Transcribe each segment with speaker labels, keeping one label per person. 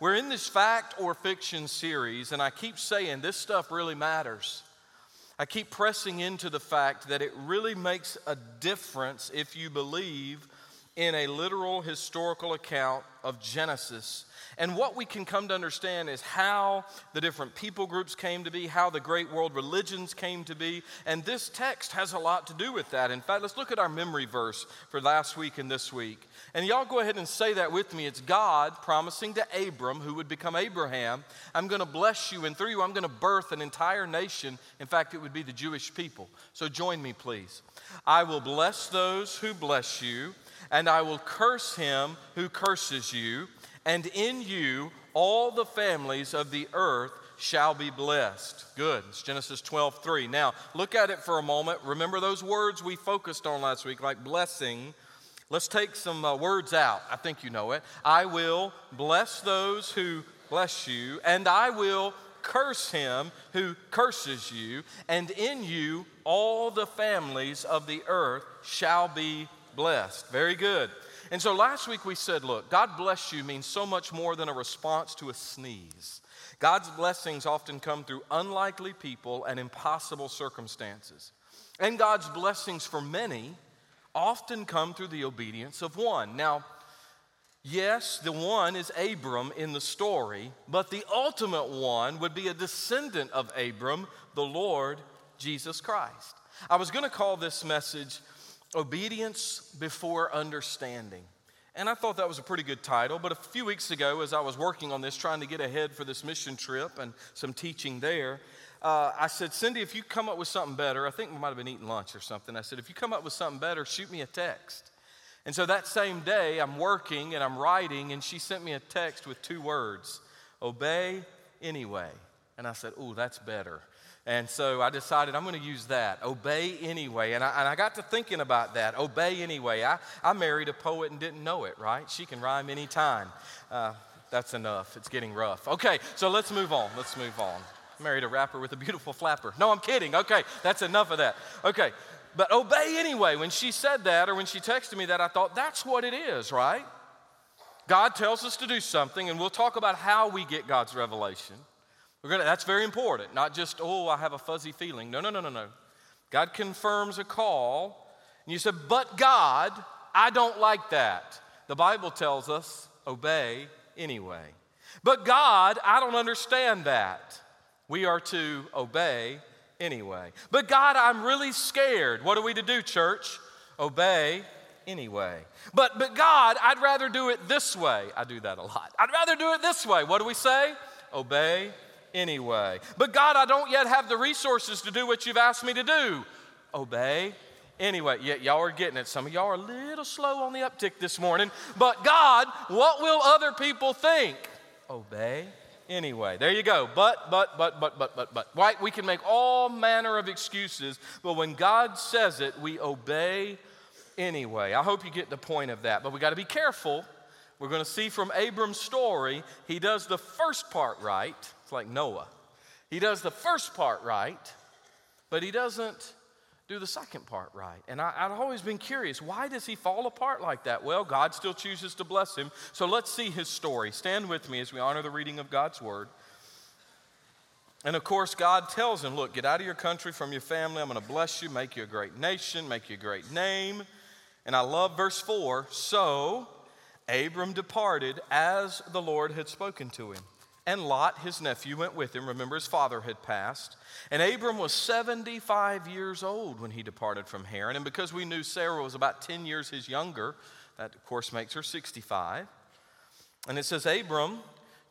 Speaker 1: We're in this fact or fiction series, and I keep saying this stuff really matters. I keep pressing into the fact that it really makes a difference if you believe in a literal historical account of Genesis and what we can come to understand is how the different people groups came to be, how the great world religions came to be. And this text has a lot to do with that. In fact, let's look at our memory verse for last week and this week. And y'all go ahead and say that with me. It's God promising to Abram, who would become Abraham, I'm going to bless you, and through you, I'm going to birth an entire nation. In fact, it would be the Jewish people. So join me, please. I will bless those who bless you, and I will curse him who curses you and in you all the families of the earth shall be blessed. Good. It's Genesis 12, 3. Now, look at it for a moment. Remember those words we focused on last week, like blessing. Let's take some uh, words out. I think you know it. I will bless those who bless you, and I will curse him who curses you, and in you all the families of the earth shall be blessed. Very good. And so last week we said, look, God bless you means so much more than a response to a sneeze. God's blessings often come through unlikely people and impossible circumstances. And God's blessings for many often come through the obedience of one. Now, yes, the one is Abram in the story, but the ultimate one would be a descendant of Abram, the Lord Jesus Christ. I was going to call this message Obedience Before Understanding. And I thought that was a pretty good title. But a few weeks ago, as I was working on this, trying to get ahead for this mission trip and some teaching there, uh, I said, Cindy, if you come up with something better, I think we might have been eating lunch or something. I said, if you come up with something better, shoot me a text. And so that same day, I'm working and I'm writing, and she sent me a text with two words obey anyway. And I said, oh, that's better. And so I decided I'm going to use that, obey anyway. And I, and I got to thinking about that, obey anyway. I, I married a poet and didn't know it, right? She can rhyme anytime. Uh, that's enough. It's getting rough. Okay, so let's move on. Let's move on. married a rapper with a beautiful flapper. No, I'm kidding. Okay, that's enough of that. Okay, but obey anyway. When she said that or when she texted me that, I thought, that's what it is, right? God tells us to do something, and we'll talk about how we get God's revelation. We're gonna, that's very important, not just, oh, I have a fuzzy feeling. No, no, no, no, no. God confirms a call, and you said, but God, I don't like that. The Bible tells us, obey anyway. But God, I don't understand that. We are to obey anyway. But God, I'm really scared. What are we to do, church? Obey anyway. But, but God, I'd rather do it this way. I do that a lot. I'd rather do it this way. What do we say? Obey anyway. But God, I don't yet have the resources to do what you've asked me to do. Obey anyway. Yet y'all are getting it. Some of y'all are a little slow on the uptick this morning. But God, what will other people think? Obey anyway. There you go. But, but, but, but, but, but, but. Right? We can make all manner of excuses, but when God says it, we obey anyway. I hope you get the point of that. But we got to be careful. We're going to see from Abram's story, he does the first part right it's like Noah. He does the first part right, but he doesn't do the second part right. And I, have always been curious why does he fall apart like that? Well, God still chooses to bless him. So let's see his story. Stand with me as we honor the reading of God's word. And of course, God tells him, Look, get out of your country, from your family. I'm going to bless you, make you a great nation, make you a great name. And I love verse 4. So Abram departed as the Lord had spoken to him and Lot, his nephew, went with him. Remember, his father had passed. And Abram was 75 years old when he departed from Haran. And because we knew Sarah was about 10 years his younger, that of course makes her 65. And it says, Abram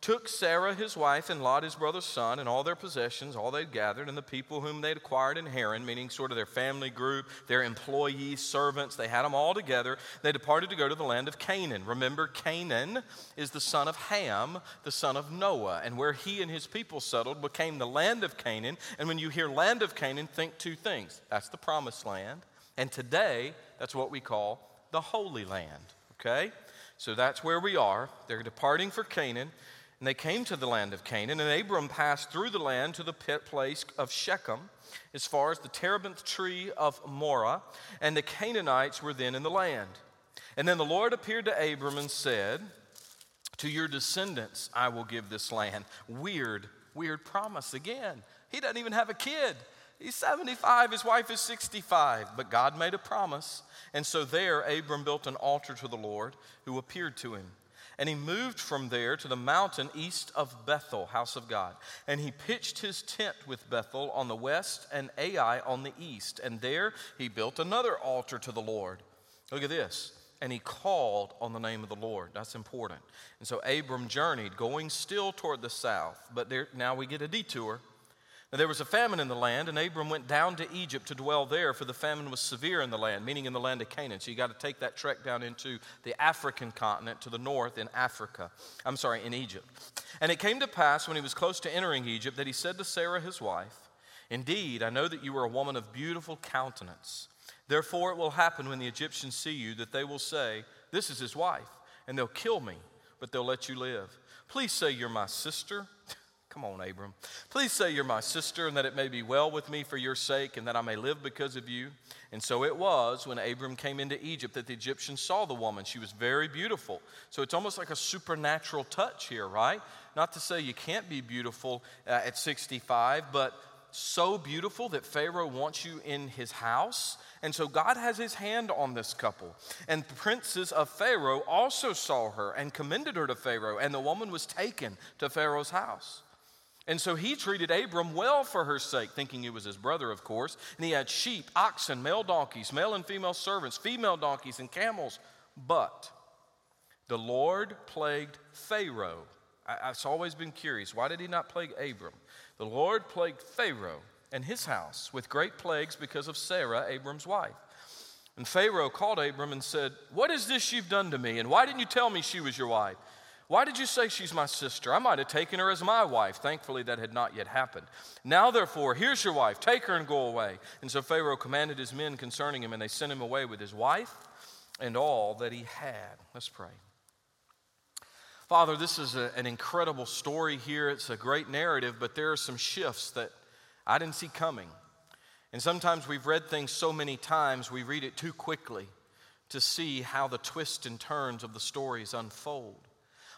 Speaker 1: took Sarah his wife and Lot his brother's son and all their possessions, all they'd gathered, and the people whom they'd acquired in Haran, meaning sort of their family group, their employees, servants, they had them all together. They departed to go to the land of Canaan. Remember, Canaan is the son of Ham, the son of Noah, and where he and his people settled became the land of Canaan. And when you hear land of Canaan, think two things that's the promised land, and today, that's what we call the Holy Land, okay? So that's where we are. They're departing for Canaan. And they came to the land of Canaan, and Abram passed through the land to the pit place of Shechem, as far as the terebinth tree of Moreh, and the Canaanites were then in the land. And then the Lord appeared to Abram and said, To your descendants, I will give this land. Weird, weird promise again. He doesn't even have a kid. He's 75, his wife is 65, but God made a promise. And so there, Abram built an altar to the Lord who appeared to him. And he moved from there to the mountain east of Bethel, house of God. And he pitched his tent with Bethel on the west and Ai on the east. And there he built another altar to the Lord. Look at this. And he called on the name of the Lord. That's important. And so Abram journeyed, going still toward the south. But there, now we get a detour. Now there was a famine in the land, and Abram went down to Egypt to dwell there, for the famine was severe in the land, meaning in the land of Canaan. So you got to take that trek down into the African continent to the north in Africa. I'm sorry, in Egypt. And it came to pass when he was close to entering Egypt that he said to Sarah his wife, Indeed, I know that you are a woman of beautiful countenance. Therefore, it will happen when the Egyptians see you that they will say, This is his wife, and they'll kill me, but they'll let you live. Please say you're my sister. Come on, Abram. Please say you're my sister, and that it may be well with me for your sake, and that I may live because of you. And so it was when Abram came into Egypt that the Egyptians saw the woman. She was very beautiful. So it's almost like a supernatural touch here, right? Not to say you can't be beautiful uh, at 65, but so beautiful that Pharaoh wants you in his house. And so God has his hand on this couple. And the princes of Pharaoh also saw her and commended her to Pharaoh, and the woman was taken to Pharaoh's house. And so he treated Abram well for her sake, thinking he was his brother, of course. And he had sheep, oxen, male donkeys, male and female servants, female donkeys, and camels. But the Lord plagued Pharaoh. I, have always been curious why did he not plague Abram? The Lord plagued Pharaoh and his house with great plagues because of Sarah, Abram's wife. And Pharaoh called Abram and said, What is this you've done to me? And why didn't you tell me she was your wife? Why did you say she's my sister? I might have taken her as my wife. Thankfully, that had not yet happened. Now, therefore, here's your wife. Take her and go away. And so Pharaoh commanded his men concerning him, and they sent him away with his wife and all that he had. Let's pray. Father, this is a, an incredible story here. It's a great narrative, but there are some shifts that I didn't see coming. And sometimes we've read things so many times, we read it too quickly to see how the twists and turns of the stories unfold.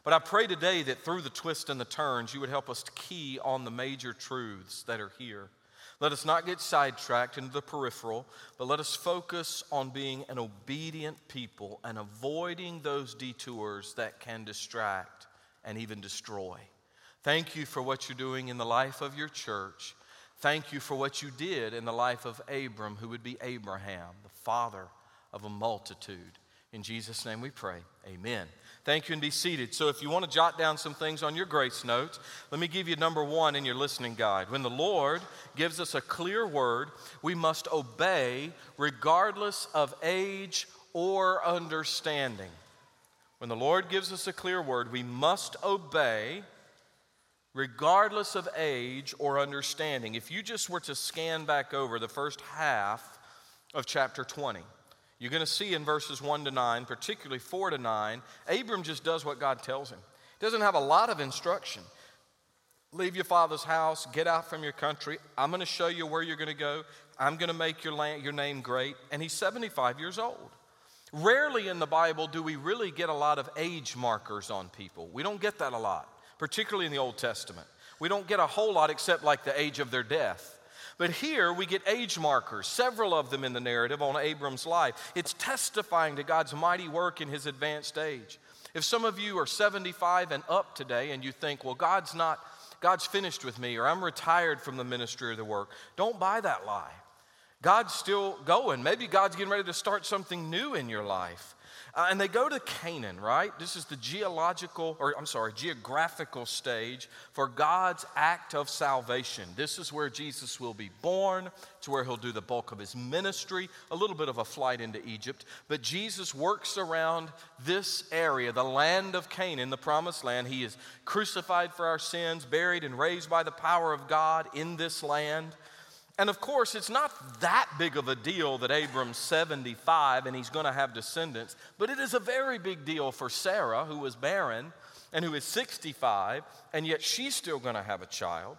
Speaker 1: But I pray today that through the twists and the turns, you would help us to key on the major truths that are here. Let us not get sidetracked into the peripheral, but let us focus on being an obedient people and avoiding those detours that can distract and even destroy. Thank you for what you're doing in the life of your church. Thank you for what you did in the life of Abram, who would be Abraham, the father of a multitude. In Jesus' name we pray. Amen. Thank you and be seated. So, if you want to jot down some things on your grace notes, let me give you number one in your listening guide. When the Lord gives us a clear word, we must obey regardless of age or understanding. When the Lord gives us a clear word, we must obey regardless of age or understanding. If you just were to scan back over the first half of chapter 20, you're going to see in verses 1 to 9, particularly 4 to 9, Abram just does what God tells him. He doesn't have a lot of instruction. Leave your father's house, get out from your country. I'm going to show you where you're going to go. I'm going to make your, land, your name great. And he's 75 years old. Rarely in the Bible do we really get a lot of age markers on people. We don't get that a lot, particularly in the Old Testament. We don't get a whole lot except like the age of their death. But here we get age markers, several of them in the narrative on Abram's life. It's testifying to God's mighty work in his advanced age. If some of you are 75 and up today and you think, well, God's not, God's finished with me or I'm retired from the ministry or the work, don't buy that lie. God's still going. Maybe God's getting ready to start something new in your life. Uh, and they go to Canaan, right? This is the geological, or I'm sorry, geographical stage for God's act of salvation. This is where Jesus will be born. It's where he'll do the bulk of his ministry, a little bit of a flight into Egypt. But Jesus works around this area, the land of Canaan, the promised land. He is crucified for our sins, buried and raised by the power of God in this land. And of course, it's not that big of a deal that Abram's 75 and he's going to have descendants, but it is a very big deal for Sarah, who was barren and who is 65, and yet she's still going to have a child.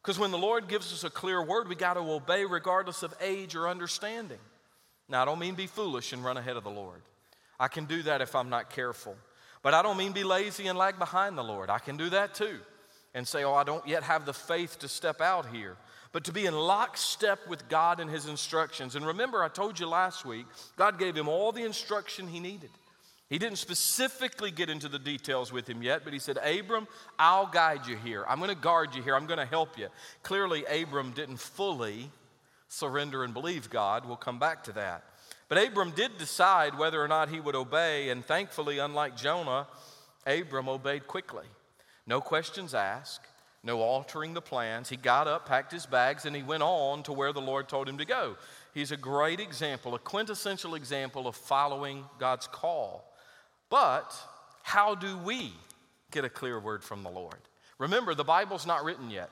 Speaker 1: Because when the Lord gives us a clear word, we got to obey regardless of age or understanding. Now, I don't mean be foolish and run ahead of the Lord. I can do that if I'm not careful. But I don't mean be lazy and lag behind the Lord. I can do that too and say, oh, I don't yet have the faith to step out here. But to be in lockstep with God and His instructions. And remember, I told you last week, God gave him all the instruction he needed. He didn't specifically get into the details with him yet, but he said, Abram, I'll guide you here. I'm going to guard you here. I'm going to help you. Clearly, Abram didn't fully surrender and believe God. We'll come back to that. But Abram did decide whether or not he would obey, and thankfully, unlike Jonah, Abram obeyed quickly. No questions asked, no altering the plans. He got up, packed his bags, and he went on to where the Lord told him to go. He's a great example, a quintessential example of following God's call. But how do we get a clear word from the Lord? Remember, the Bible's not written yet.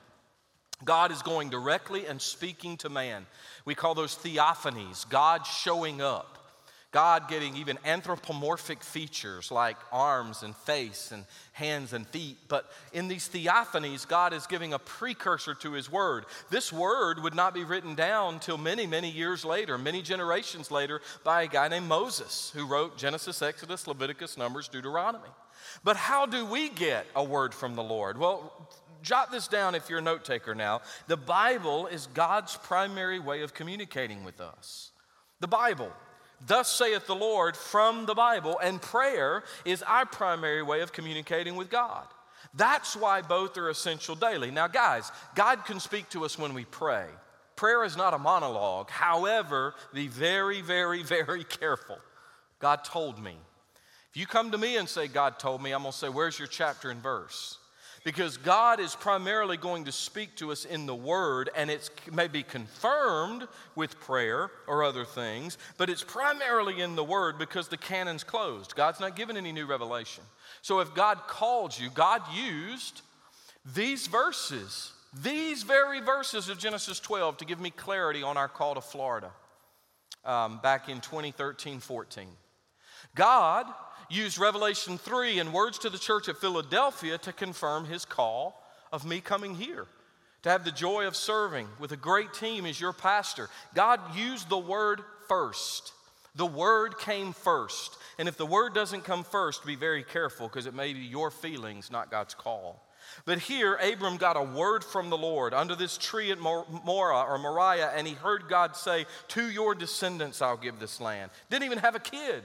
Speaker 1: God is going directly and speaking to man. We call those theophanies, God showing up. God getting even anthropomorphic features like arms and face and hands and feet. But in these theophanies, God is giving a precursor to His Word. This Word would not be written down till many, many years later, many generations later, by a guy named Moses, who wrote Genesis, Exodus, Leviticus, Numbers, Deuteronomy. But how do we get a word from the Lord? Well, jot this down if you're a note taker now. The Bible is God's primary way of communicating with us. The Bible. Thus saith the Lord from the Bible, and prayer is our primary way of communicating with God. That's why both are essential daily. Now, guys, God can speak to us when we pray. Prayer is not a monologue. However, be very, very, very careful. God told me. If you come to me and say, God told me, I'm going to say, Where's your chapter and verse? Because God is primarily going to speak to us in the Word, and it may be confirmed with prayer or other things, but it's primarily in the Word because the canon's closed. God's not given any new revelation. So if God called you, God used these verses, these very verses of Genesis 12 to give me clarity on our call to Florida um, back in 2013 14. God used Revelation 3 and words to the church at Philadelphia to confirm his call of me coming here. To have the joy of serving with a great team as your pastor. God used the word first. The word came first. And if the word doesn't come first, be very careful because it may be your feelings, not God's call. But here, Abram got a word from the Lord under this tree at Moreh or Moriah, and he heard God say, To your descendants I'll give this land. Didn't even have a kid.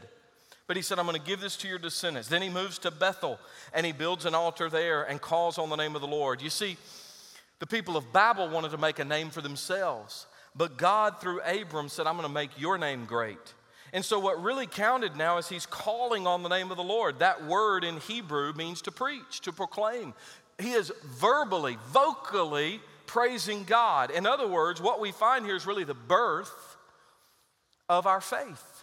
Speaker 1: But he said, I'm going to give this to your descendants. Then he moves to Bethel and he builds an altar there and calls on the name of the Lord. You see, the people of Babel wanted to make a name for themselves, but God, through Abram, said, I'm going to make your name great. And so, what really counted now is he's calling on the name of the Lord. That word in Hebrew means to preach, to proclaim. He is verbally, vocally praising God. In other words, what we find here is really the birth of our faith.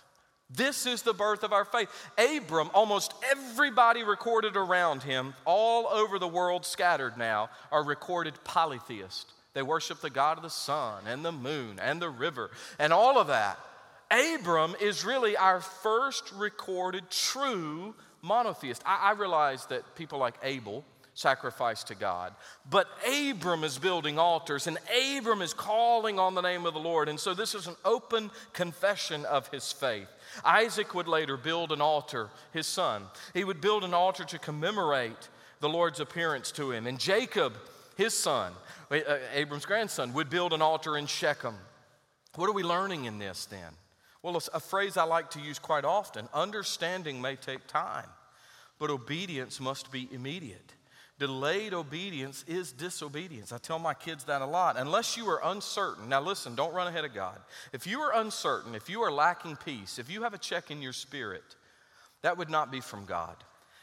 Speaker 1: This is the birth of our faith. Abram, almost everybody recorded around him, all over the world scattered now, are recorded polytheists. They worship the God of the sun and the moon and the river and all of that. Abram is really our first recorded true monotheist. I, I realize that people like Abel sacrifice to God. But Abram is building altars and Abram is calling on the name of the Lord. And so this is an open confession of his faith. Isaac would later build an altar, his son. He would build an altar to commemorate the Lord's appearance to him. And Jacob, his son, uh, Abram's grandson, would build an altar in Shechem. What are we learning in this then? Well, a phrase I like to use quite often understanding may take time, but obedience must be immediate. Delayed obedience is disobedience. I tell my kids that a lot. Unless you are uncertain, now listen, don't run ahead of God. If you are uncertain, if you are lacking peace, if you have a check in your spirit, that would not be from God.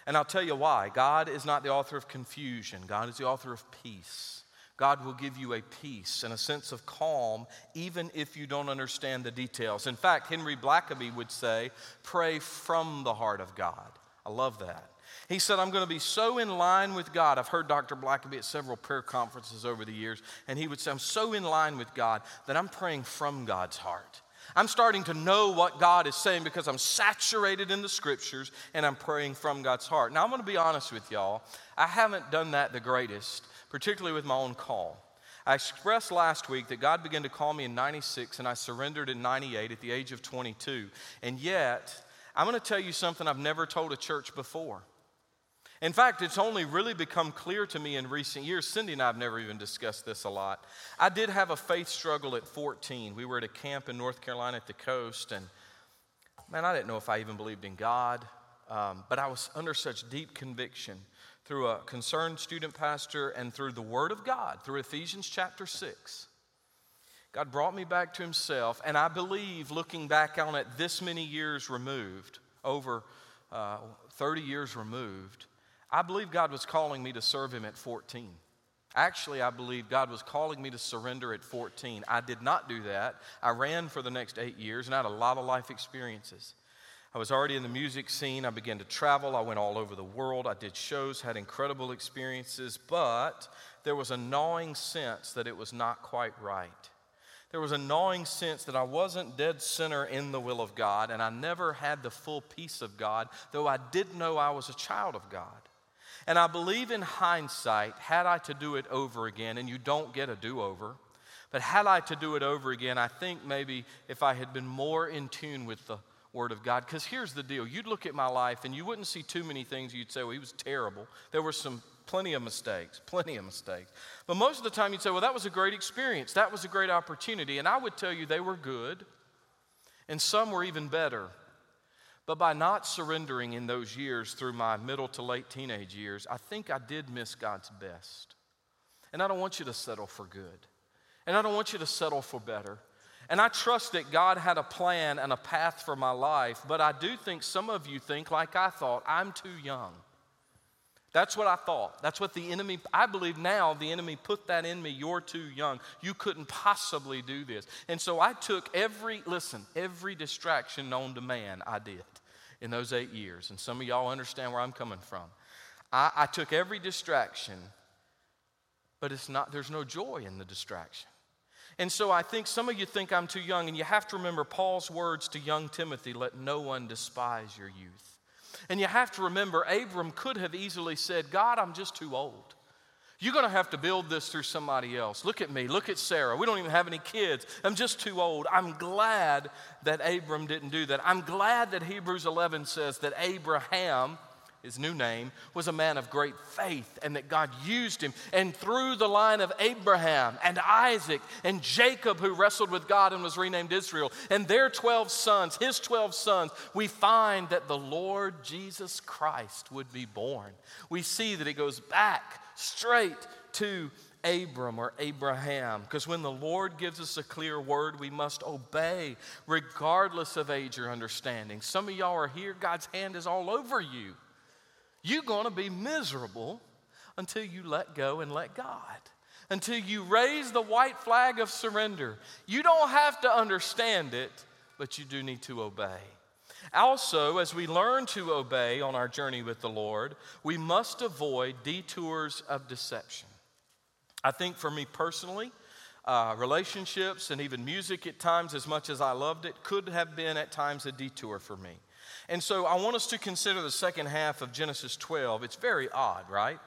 Speaker 1: And I'll tell you why. God is not the author of confusion, God is the author of peace. God will give you a peace and a sense of calm, even if you don't understand the details. In fact, Henry Blackaby would say, pray from the heart of God. I love that. He said, I'm going to be so in line with God. I've heard Dr. Blackaby at several prayer conferences over the years, and he would say, I'm so in line with God that I'm praying from God's heart. I'm starting to know what God is saying because I'm saturated in the scriptures and I'm praying from God's heart. Now, I'm going to be honest with y'all. I haven't done that the greatest, particularly with my own call. I expressed last week that God began to call me in 96 and I surrendered in 98 at the age of 22. And yet, I'm going to tell you something I've never told a church before. In fact, it's only really become clear to me in recent years. Cindy and I have never even discussed this a lot. I did have a faith struggle at 14. We were at a camp in North Carolina at the coast, and man, I didn't know if I even believed in God, um, but I was under such deep conviction through a concerned student pastor and through the Word of God, through Ephesians chapter 6. God brought me back to Himself, and I believe, looking back on it this many years removed, over uh, 30 years removed, I believe God was calling me to serve Him at 14. Actually, I believe God was calling me to surrender at 14. I did not do that. I ran for the next eight years and I had a lot of life experiences. I was already in the music scene. I began to travel. I went all over the world. I did shows, had incredible experiences, but there was a gnawing sense that it was not quite right. There was a gnawing sense that I wasn't dead center in the will of God, and I never had the full peace of God, though I did know I was a child of God. And I believe in hindsight, had I to do it over again, and you don't get a do over, but had I to do it over again, I think maybe if I had been more in tune with the Word of God. Because here's the deal you'd look at my life and you wouldn't see too many things you'd say, well, he was terrible. There were some plenty of mistakes, plenty of mistakes. But most of the time you'd say, well, that was a great experience. That was a great opportunity. And I would tell you they were good, and some were even better. But by not surrendering in those years through my middle to late teenage years, I think I did miss God's best. And I don't want you to settle for good. And I don't want you to settle for better. And I trust that God had a plan and a path for my life, but I do think some of you think, like I thought, I'm too young. That's what I thought. That's what the enemy, I believe now the enemy put that in me. You're too young. You couldn't possibly do this. And so I took every, listen, every distraction known to man, I did in those eight years. And some of y'all understand where I'm coming from. I, I took every distraction, but it's not, there's no joy in the distraction. And so I think some of you think I'm too young, and you have to remember Paul's words to young Timothy let no one despise your youth. And you have to remember, Abram could have easily said, God, I'm just too old. You're going to have to build this through somebody else. Look at me. Look at Sarah. We don't even have any kids. I'm just too old. I'm glad that Abram didn't do that. I'm glad that Hebrews 11 says that Abraham, his new name, was a man of great faith and that God used him. And through the line of Abraham and Isaac and Jacob, who wrestled with God and was renamed Israel, and their 12 sons, his 12 sons, we find that the Lord Jesus Christ would be born. We see that it goes back straight to Abram or Abraham. Because when the Lord gives us a clear word, we must obey regardless of age or understanding. Some of y'all are here, God's hand is all over you. You're going to be miserable until you let go and let God. Until you raise the white flag of surrender. You don't have to understand it, but you do need to obey. Also, as we learn to obey on our journey with the Lord, we must avoid detours of deception. I think for me personally, uh, relationships and even music at times, as much as I loved it, could have been at times a detour for me. And so I want us to consider the second half of Genesis 12. It's very odd, right?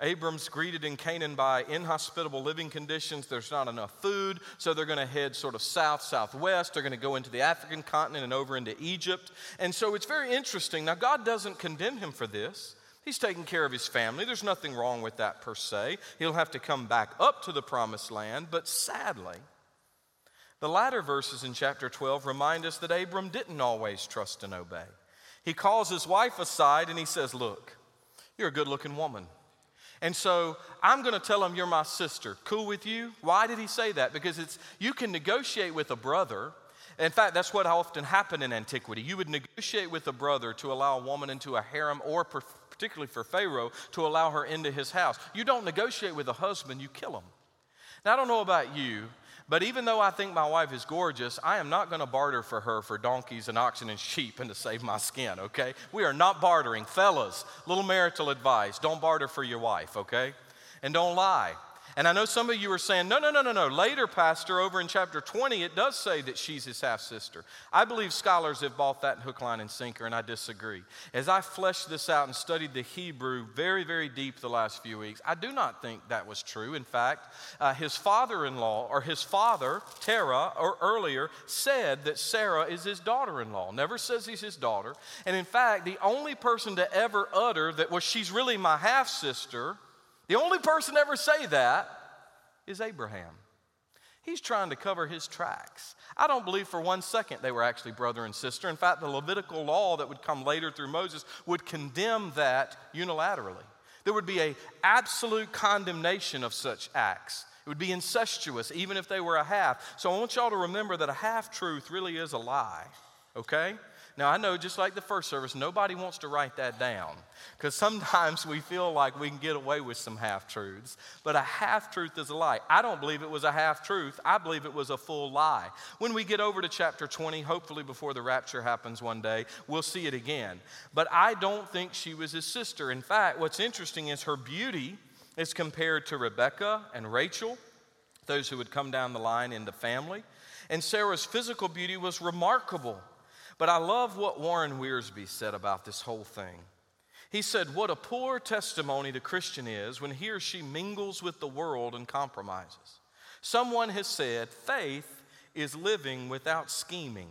Speaker 1: Abram's greeted in Canaan by inhospitable living conditions. There's not enough food, so they're going to head sort of south, southwest. They're going to go into the African continent and over into Egypt. And so it's very interesting. Now, God doesn't condemn him for this. He's taking care of his family. There's nothing wrong with that per se. He'll have to come back up to the promised land, but sadly, the latter verses in chapter 12 remind us that Abram didn't always trust and obey. He calls his wife aside and he says, Look, you're a good looking woman. And so I'm going to tell him you're my sister. Cool with you? Why did he say that? Because it's you can negotiate with a brother. In fact, that's what often happened in antiquity. You would negotiate with a brother to allow a woman into a harem, or particularly for Pharaoh, to allow her into his house. You don't negotiate with a husband, you kill him. Now, I don't know about you, but even though I think my wife is gorgeous, I am not going to barter for her for donkeys and oxen and sheep and to save my skin, okay? We are not bartering. Fellas, little marital advice don't barter for your wife, okay? And don't lie. And I know some of you are saying, no, no, no, no, no. Later, Pastor, over in chapter 20, it does say that she's his half sister. I believe scholars have bought that hook, line, and sinker, and I disagree. As I fleshed this out and studied the Hebrew very, very deep the last few weeks, I do not think that was true. In fact, uh, his father in law, or his father, Terah, or earlier, said that Sarah is his daughter in law. Never says he's his daughter. And in fact, the only person to ever utter that, well, she's really my half sister the only person ever say that is Abraham. He's trying to cover his tracks. I don't believe for one second they were actually brother and sister. In fact, the Levitical law that would come later through Moses would condemn that unilaterally. There would be a absolute condemnation of such acts. It would be incestuous, even if they were a half. So I want y'all to remember that a half truth really is a lie, okay? Now, I know just like the first service, nobody wants to write that down because sometimes we feel like we can get away with some half truths, but a half truth is a lie. I don't believe it was a half truth, I believe it was a full lie. When we get over to chapter 20, hopefully before the rapture happens one day, we'll see it again. But I don't think she was his sister. In fact, what's interesting is her beauty is compared to Rebecca and Rachel, those who would come down the line in the family. And Sarah's physical beauty was remarkable. But I love what Warren Wiersbe said about this whole thing. He said, What a poor testimony the Christian is when he or she mingles with the world and compromises. Someone has said, Faith is living without scheming.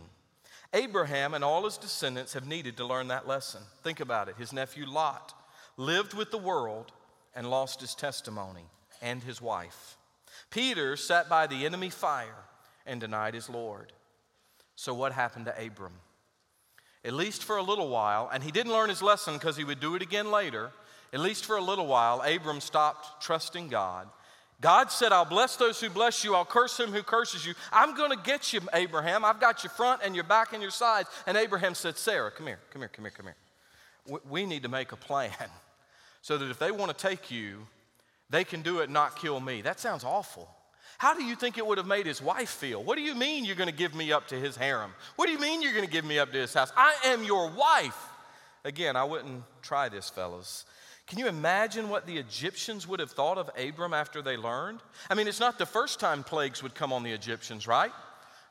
Speaker 1: Abraham and all his descendants have needed to learn that lesson. Think about it. His nephew Lot lived with the world and lost his testimony and his wife. Peter sat by the enemy fire and denied his Lord. So, what happened to Abram? At least for a little while, and he didn't learn his lesson because he would do it again later. At least for a little while, Abram stopped trusting God. God said, I'll bless those who bless you, I'll curse him who curses you. I'm going to get you, Abraham. I've got your front and your back and your sides. And Abraham said, Sarah, come here, come here, come here, come here. We need to make a plan so that if they want to take you, they can do it, not kill me. That sounds awful. How do you think it would have made his wife feel? What do you mean you're going to give me up to his harem? What do you mean you're going to give me up to his house? I am your wife. Again, I wouldn't try this, fellas. Can you imagine what the Egyptians would have thought of Abram after they learned? I mean, it's not the first time plagues would come on the Egyptians, right?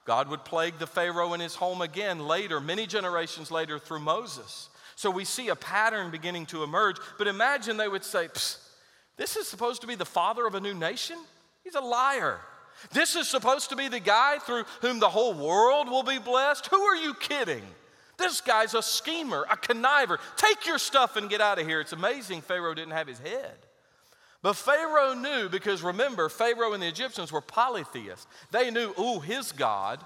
Speaker 1: God would plague the Pharaoh in his home again later, many generations later, through Moses. So we see a pattern beginning to emerge. But imagine they would say, This is supposed to be the father of a new nation? He's a liar. This is supposed to be the guy through whom the whole world will be blessed. Who are you kidding? This guy's a schemer, a conniver. Take your stuff and get out of here. It's amazing Pharaoh didn't have his head. But Pharaoh knew because remember, Pharaoh and the Egyptians were polytheists. They knew, ooh, his God,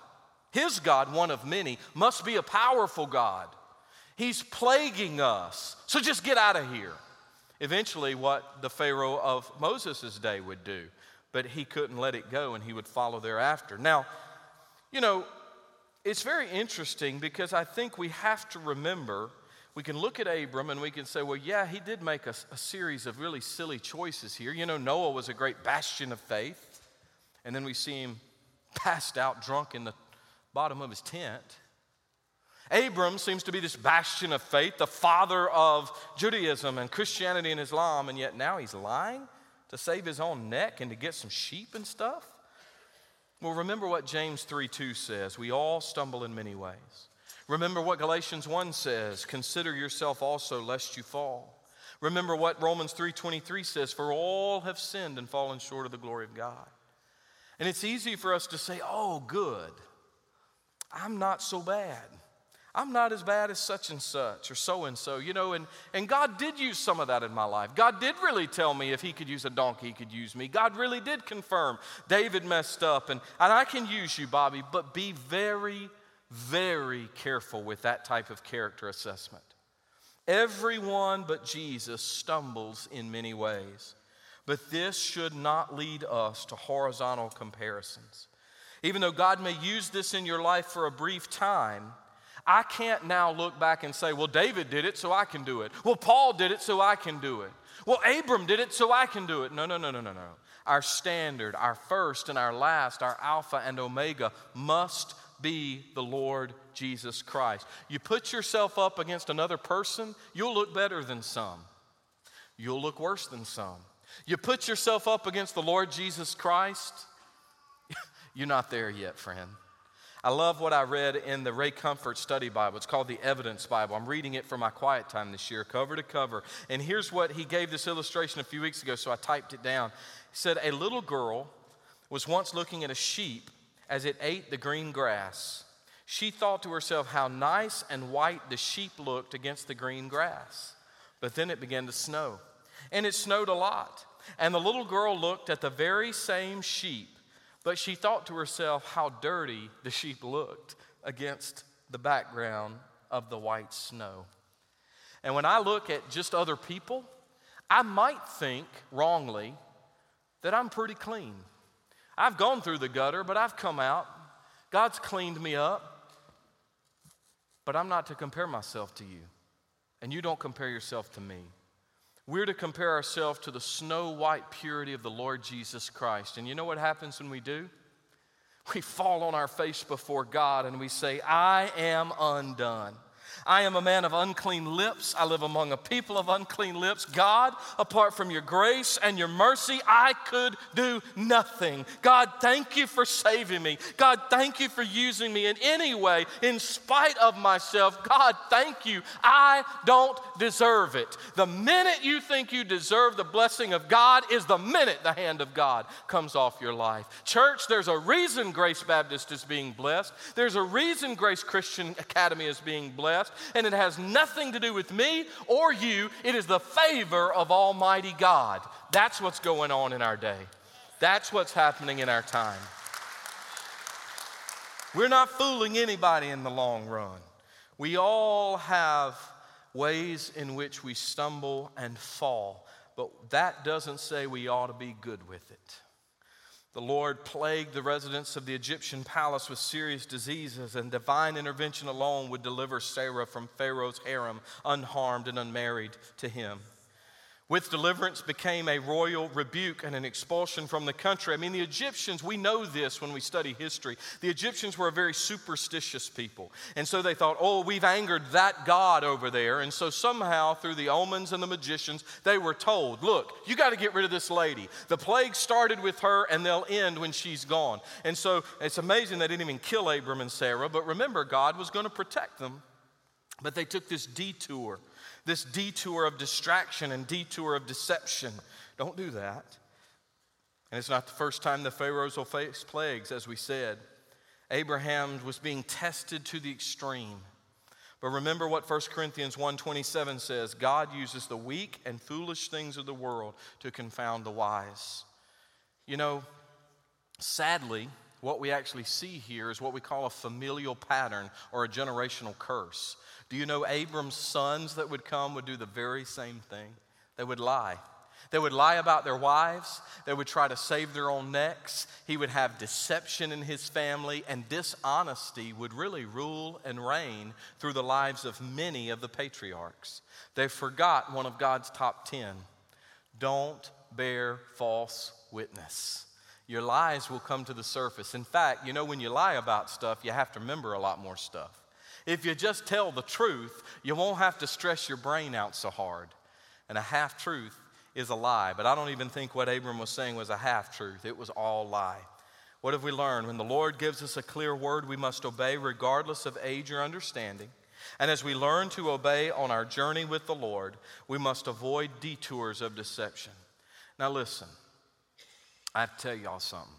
Speaker 1: his God, one of many, must be a powerful God. He's plaguing us. So just get out of here. Eventually, what the Pharaoh of Moses' day would do but he couldn't let it go and he would follow thereafter. Now, you know, it's very interesting because I think we have to remember we can look at Abram and we can say, well, yeah, he did make a, a, series of really silly choices here. You know, Noah was a great bastion of faith, and then we see him passed out drunk in the bottom of his tent. Abram seems to be this bastion of faith, the father of Judaism and Christianity and Islam, and yet now he's lying to save his own neck and to get some sheep and stuff? Well, remember what James 3 2 says. We all stumble in many ways. Remember what Galatians 1 says, consider yourself also lest you fall. Remember what Romans 3:23 says, for all have sinned and fallen short of the glory of God. And it's easy for us to say, "Oh, good. I'm not so bad." I'm not as bad as such and such or so and so, you know, and, and God did use some of that in my life. God did really tell me if He could use a donkey, He could use me. God really did confirm David messed up, and, and I can use you, Bobby, but be very, very careful with that type of character assessment. Everyone but Jesus stumbles in many ways, but this should not lead us to horizontal comparisons. Even though God may use this in your life for a brief time, I can't now look back and say, well, David did it, so I can do it. Well, Paul did it, so I can do it. Well, Abram did it, so I can do it. No, no, no, no, no, no. Our standard, our first and our last, our Alpha and Omega must be the Lord Jesus Christ. You put yourself up against another person, you'll look better than some, you'll look worse than some. You put yourself up against the Lord Jesus Christ, you're not there yet, friend. I love what I read in the Ray Comfort Study Bible. It's called the Evidence Bible. I'm reading it for my quiet time this year, cover to cover. And here's what he gave this illustration a few weeks ago, so I typed it down. He said, A little girl was once looking at a sheep as it ate the green grass. She thought to herself how nice and white the sheep looked against the green grass. But then it began to snow, and it snowed a lot. And the little girl looked at the very same sheep but she thought to herself how dirty the sheep looked against the background of the white snow. And when I look at just other people, I might think wrongly that I'm pretty clean. I've gone through the gutter, but I've come out. God's cleaned me up. But I'm not to compare myself to you, and you don't compare yourself to me. We're to compare ourselves to the snow white purity of the Lord Jesus Christ. And you know what happens when we do? We fall on our face before God and we say, I am undone. I am a man of unclean lips. I live among a people of unclean lips. God, apart from your grace and your mercy, I could do nothing. God, thank you for saving me. God, thank you for using me in any way, in spite of myself. God, thank you. I don't deserve it. The minute you think you deserve the blessing of God is the minute the hand of God comes off your life. Church, there's a reason Grace Baptist is being blessed. There's a reason Grace Christian Academy is being blessed and it has nothing to do with me or you. It is the favor of Almighty God. That's what's going on in our day. That's what's happening in our time. We're not fooling anybody in the long run. We all have ways in which we stumble and fall, but that doesn't say we ought to be good with it. The Lord plagued the residents of the Egyptian palace with serious diseases, and divine intervention alone would deliver Sarah from Pharaoh's harem, unharmed and unmarried to him with deliverance became a royal rebuke and an expulsion from the country. I mean, the Egyptians, we know this when we study history. The Egyptians were a very superstitious people. And so they thought, oh, we've angered that God over there. And so somehow, through the omens and the magicians, they were told, look, you got to get rid of this lady. The plague started with her and they'll end when she's gone. And so it's amazing they didn't even kill Abram and Sarah. But remember, God was going to protect them. But they took this detour this detour of distraction and detour of deception. Don't do that. And it's not the first time the Pharaohs will face plagues, as we said. Abraham was being tested to the extreme. But remember what 1 Corinthians 1:27 says, God uses the weak and foolish things of the world to confound the wise. You know, sadly, what we actually see here is what we call a familial pattern or a generational curse. Do you know Abram's sons that would come would do the very same thing? They would lie. They would lie about their wives. They would try to save their own necks. He would have deception in his family, and dishonesty would really rule and reign through the lives of many of the patriarchs. They forgot one of God's top 10 don't bear false witness. Your lies will come to the surface. In fact, you know, when you lie about stuff, you have to remember a lot more stuff. If you just tell the truth, you won't have to stress your brain out so hard. And a half truth is a lie. But I don't even think what Abram was saying was a half truth, it was all lie. What have we learned? When the Lord gives us a clear word, we must obey regardless of age or understanding. And as we learn to obey on our journey with the Lord, we must avoid detours of deception. Now, listen, I have to tell y'all something.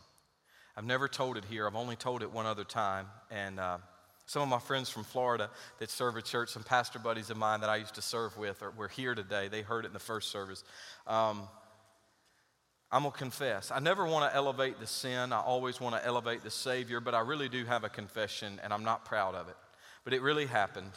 Speaker 1: I've never told it here, I've only told it one other time. And uh, some of my friends from Florida that serve at church, some pastor buddies of mine that I used to serve with, are, were here today. They heard it in the first service. Um, I'm going to confess. I never want to elevate the sin. I always want to elevate the Savior, but I really do have a confession, and I'm not proud of it. But it really happened.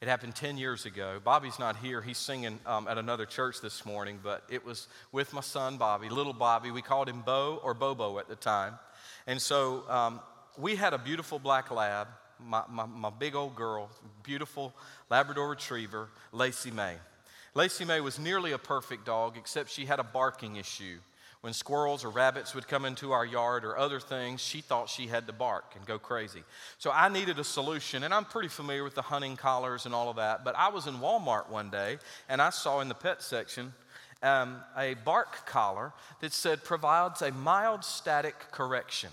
Speaker 1: It happened 10 years ago. Bobby's not here. He's singing um, at another church this morning, but it was with my son, Bobby, little Bobby. We called him Bo or Bobo at the time. And so um, we had a beautiful black lab my, my, my big old girl, beautiful Labrador retriever, Lacey May. Lacey May was nearly a perfect dog, except she had a barking issue. When squirrels or rabbits would come into our yard or other things, she thought she had to bark and go crazy. So I needed a solution, and I'm pretty familiar with the hunting collars and all of that. But I was in Walmart one day, and I saw in the pet section um, a bark collar that said provides a mild static correction.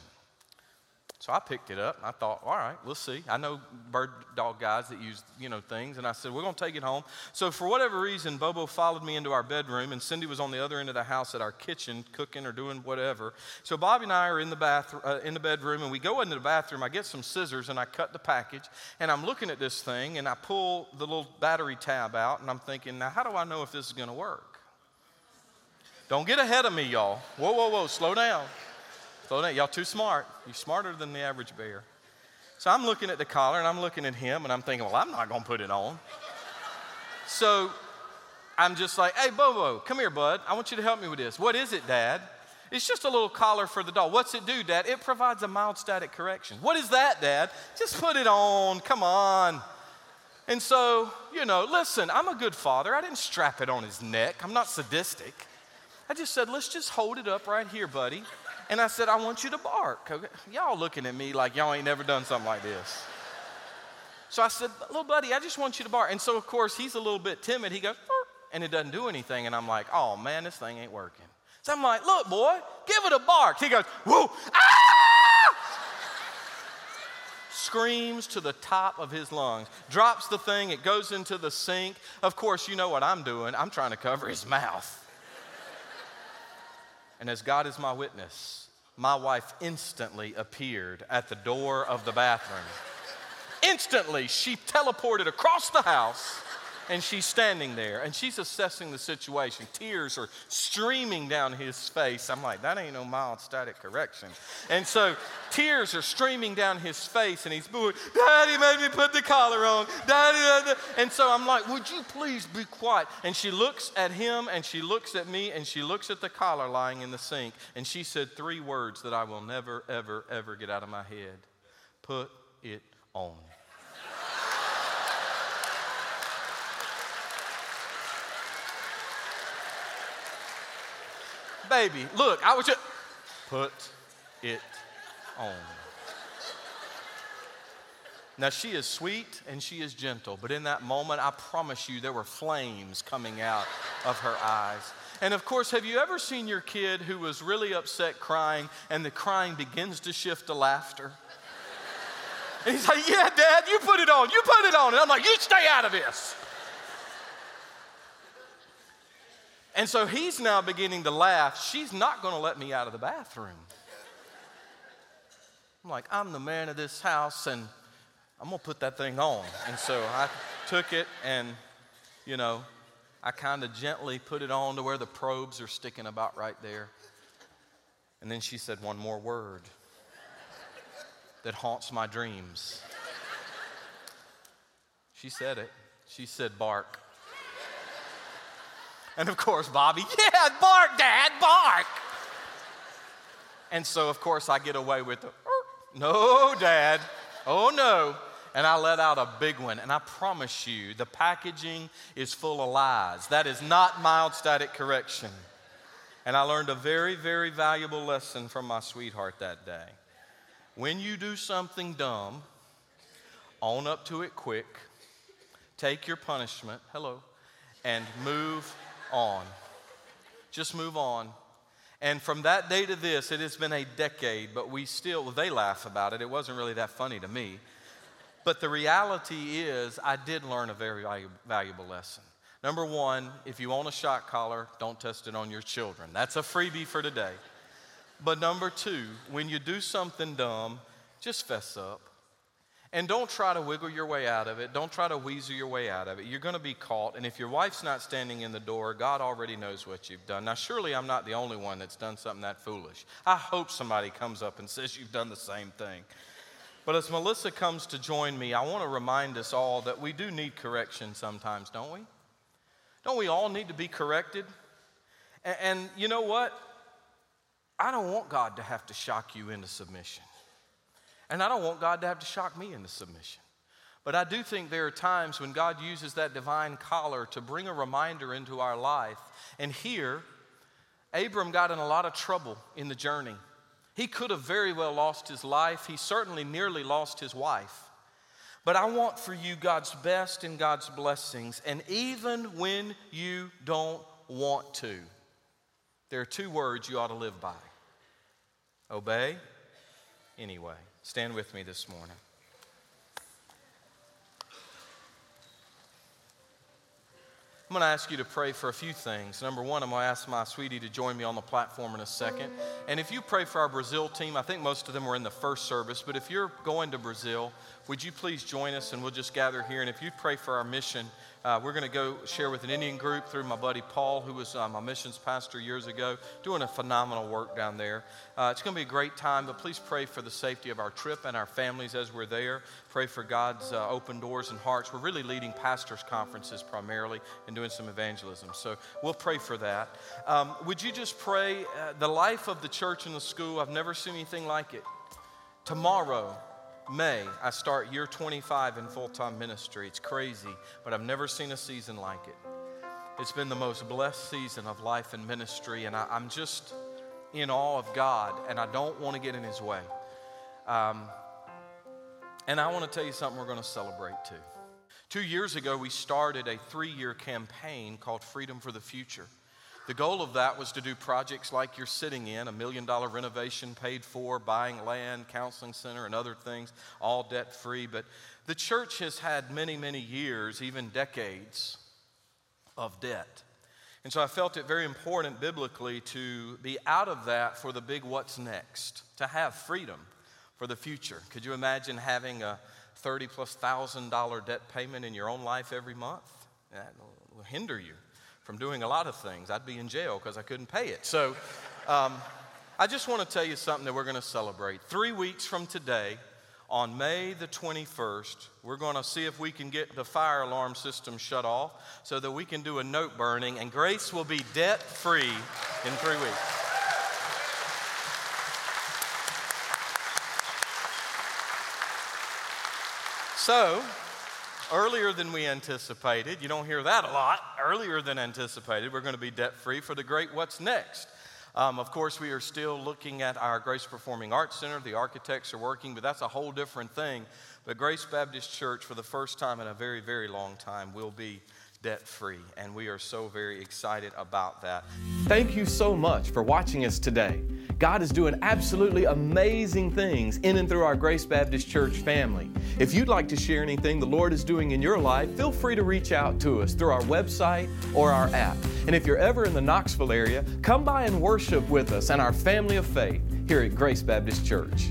Speaker 1: So I picked it up. I thought, all right, we'll see. I know bird dog guys that use, you know, things. And I said, we're going to take it home. So for whatever reason, Bobo followed me into our bedroom, and Cindy was on the other end of the house at our kitchen cooking or doing whatever. So Bobby and I are in the, bathroom, uh, in the bedroom, and we go into the bathroom. I get some scissors, and I cut the package. And I'm looking at this thing, and I pull the little battery tab out, and I'm thinking, now, how do I know if this is going to work? Don't get ahead of me, y'all. Whoa, whoa, whoa, slow down. Slow down. Y'all too smart. You're smarter than the average bear. So I'm looking at the collar and I'm looking at him and I'm thinking, well, I'm not to put it on. so I'm just like, hey, Bobo, come here, bud. I want you to help me with this. What is it, Dad? It's just a little collar for the dog. What's it do, Dad? It provides a mild static correction. What is that, Dad? Just put it on. Come on. And so, you know, listen, I'm a good father. I didn't strap it on his neck, I'm not sadistic. I just said, let's just hold it up right here, buddy. And I said, I want you to bark. Okay? Y'all looking at me like y'all ain't never done something like this. So I said, little buddy, I just want you to bark. And so, of course, he's a little bit timid. He goes, and it doesn't do anything. And I'm like, oh man, this thing ain't working. So I'm like, look, boy, give it a bark. He goes, whoa, ah! Screams to the top of his lungs, drops the thing, it goes into the sink. Of course, you know what I'm doing. I'm trying to cover his mouth. And as God is my witness, my wife instantly appeared at the door of the bathroom. instantly, she teleported across the house and she's standing there and she's assessing the situation. Tears are streaming down his face. I'm like, that ain't no mild static correction. And so tears are streaming down his face and he's booing, Daddy made me put the collar on. Daddy, Daddy. And so I'm like, would you please be quiet? And she looks at him and she looks at me and she looks at the collar lying in the sink and she said three words that I will never, ever, ever get out of my head. Put it on. Baby. Look, I was just, put it on. Now, she is sweet and she is gentle, but in that moment, I promise you, there were flames coming out of her eyes. And of course, have you ever seen your kid who was really upset crying and the crying begins to shift to laughter? And he's like, Yeah, Dad, you put it on, you put it on. And I'm like, You stay out of this. And so he's now beginning to laugh. She's not going to let me out of the bathroom. I'm like, I'm the man of this house and I'm going to put that thing on. And so I took it and, you know, I kind of gently put it on to where the probes are sticking about right there. And then she said one more word that haunts my dreams. She said it. She said, bark. And of course, Bobby, yeah, bark, Dad, bark. And so, of course, I get away with the, er, no, Dad, oh no. And I let out a big one. And I promise you, the packaging is full of lies. That is not mild static correction. And I learned a very, very valuable lesson from my sweetheart that day. When you do something dumb, own up to it quick, take your punishment, hello, and move on. Just move on. And from that day to this, it has been a decade, but we still, well, they laugh about it. It wasn't really that funny to me. But the reality is, I did learn a very valuable lesson. Number one, if you own a shock collar, don't test it on your children. That's a freebie for today. But number two, when you do something dumb, just fess up. And don't try to wiggle your way out of it. Don't try to weasel your way out of it. You're going to be caught. And if your wife's not standing in the door, God already knows what you've done. Now, surely I'm not the only one that's done something that foolish. I hope somebody comes up and says you've done the same thing. But as Melissa comes to join me, I want to remind us all that we do need correction sometimes, don't we? Don't we all need to be corrected? And, and you know what? I don't want God to have to shock you into submission. And I don't want God to have to shock me into submission. But I do think there are times when God uses that divine collar to bring a reminder into our life. And here, Abram got in a lot of trouble in the journey. He could have very well lost his life. He certainly nearly lost his wife. But I want for you God's best and God's blessings. And even when you don't want to. There are two words you ought to live by obey anyway. Stand with me this morning. I'm going to ask you to pray for a few things. Number one, I'm going to ask my sweetie to join me on the platform in a second. And if you pray for our Brazil team, I think most of them were in the first service, but if you're going to Brazil, would you please join us and we'll just gather here? And if you pray for our mission, uh, we're going to go share with an Indian group through my buddy Paul, who was uh, my missions pastor years ago, doing a phenomenal work down there. Uh, it's going to be a great time, but please pray for the safety of our trip and our families as we're there. Pray for God's uh, open doors and hearts. We're really leading pastors' conferences primarily and doing some evangelism. So we'll pray for that. Um, would you just pray uh, the life of the church and the school? I've never seen anything like it. Tomorrow, May, I start year 25 in full time ministry. It's crazy, but I've never seen a season like it. It's been the most blessed season of life and ministry, and I, am just in awe of God, and I don't want to get in His way. Um, and I want to tell you something we're going to celebrate too. Two years ago, we started a three year campaign called Freedom for the Future. The goal of that was to do projects like you're sitting in a million dollar renovation paid for, buying land, counseling center, and other things, all debt free. But the church has had many, many years, even decades, of debt. And so I felt it very important biblically to be out of that for the big what's next, to have freedom for the future. Could you imagine having a 30 plus thousand dollar debt payment in your own life every month? That will hinder you from doing a lot of things. I'd be in jail because I couldn't pay it. So um, I just want to tell you something that we're going to celebrate. Three weeks from today, on May the 21st, we're going to see if we can get the fire alarm system shut off so that we can do a note burning, and Grace will be debt free in three weeks. So, earlier than we anticipated. You don't hear that a lot. Earlier than anticipated, we're going to be debt free for the great what's next. Um, of course, we are still looking at our Grace Performing Arts Center. The architects are working, but that's a whole different thing. But Grace Baptist Church, for the first time in a very, very long time, will be debt free. And we are so very excited about that.
Speaker 2: Thank you so much for watching us today. God is doing absolutely amazing things in and through our Grace Baptist Church family. If you'd like to share anything the Lord is doing in your life, feel free to reach out to us through our website or our app. And if you're ever in the Knoxville area, come by and worship with us and our family of faith here at Grace Baptist Church.